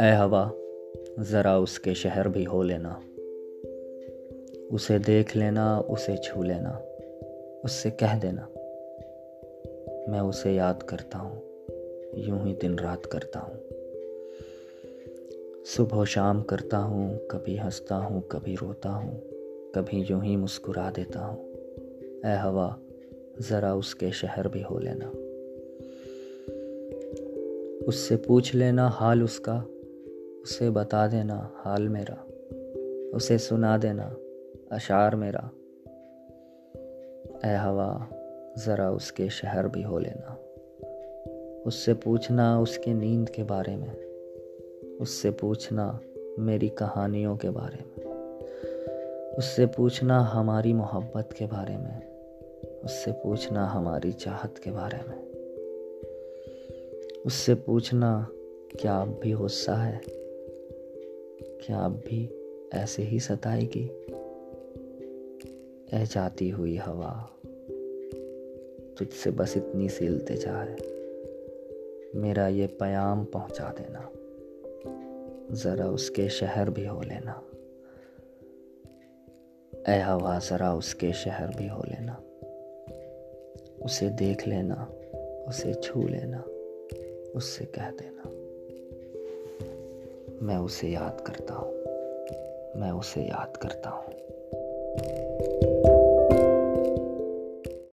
اے ہوا، ذرا اس کے شہر بھی ہو لینا۔ اسے دیکھ لینا، اسے چھو لینا، اس سے کہہ دینا۔ میں اسے یاد کرتا ہوں، یوں ہی دن رات کرتا ہوں۔ صبح و شام کرتا ہوں، کبھی ہنستا ہوں، کبھی روتا ہوں، کبھی یوں ہی مسکرا دیتا ہوں۔ اے ہوا ذرا اس کے شہر بھی ہو لینا۔ اس سے پوچھ لینا حال اس کا، اسے بتا دینا حال میرا، اسے سنا دینا اشعار میرا۔ اے ہوا، ذرا اس کے شہر بھی ہو لینا۔ اس سے پوچھنا اس کی نیند کے بارے میں۔ اس سے پوچھنا میری کہانیوں کے بارے میں۔ اس سے پوچھنا ہماری محبت کے بارے میں۔ اس سے پوچھنا ہماری چاہت کے بارے میں۔ اس سے پوچھنا کیا اب بھی غصہ ہے؟ کیا اب بھی ایسے ہی ستائے گی؟ اے جاتی ہوئی ہوا، تجھ سے بس اتنی سی التجا ہے میرا یہ پیام پہنچا دینا۔ ذرا اس کے شہر بھی ہو لینا۔ اے ہوا، ذرا اس کے شہر بھی ہو لینا۔ اسے دیکھ لینا، اسے چھو لینا، اس سے کہہ دینا، میں اسے یاد کرتا ہوں، میں اسے یاد کرتا ہوں۔